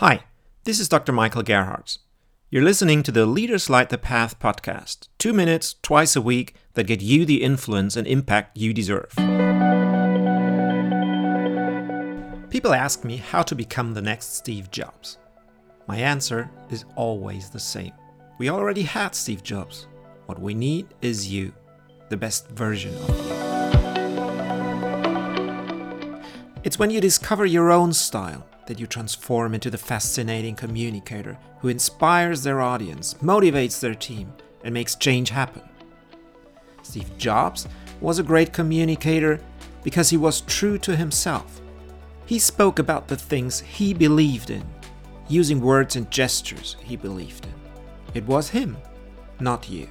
Hi, this is Dr. Michael Gerharz. You're listening to the Leaders Light the Path podcast, two minutes twice a week that get you the influence and impact you deserve. People ask me how to become the next Steve Jobs. My answer is always the same. We already had Steve Jobs. What we need is you, the best version of you. It's when you discover your own style that you transform into the fascinating communicator who inspires their audience, motivates their team, and makes change happen. Steve Jobs was a great communicator because he was true to himself. He spoke about the things he believed in, using words and gestures he believed in. It was him, not you.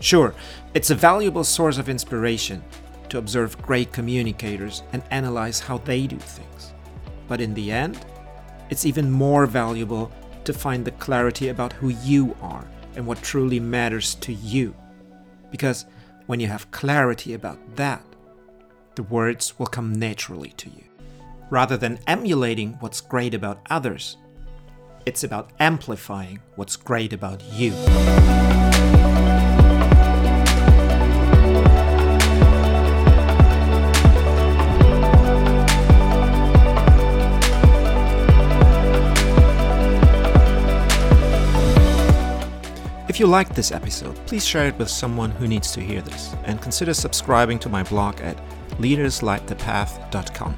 Sure, it's a valuable source of inspiration to observe great communicators and analyze how they do things. But in the end, it's even more valuable to find the clarity about who you are and what truly matters to you. Because when you have clarity about that, the words will come naturally to you. Rather than emulating what's great about others, it's about amplifying what's great about you. If you liked this episode, please share it with someone who needs to hear this, and consider subscribing to my blog at leaderslightthepath.com.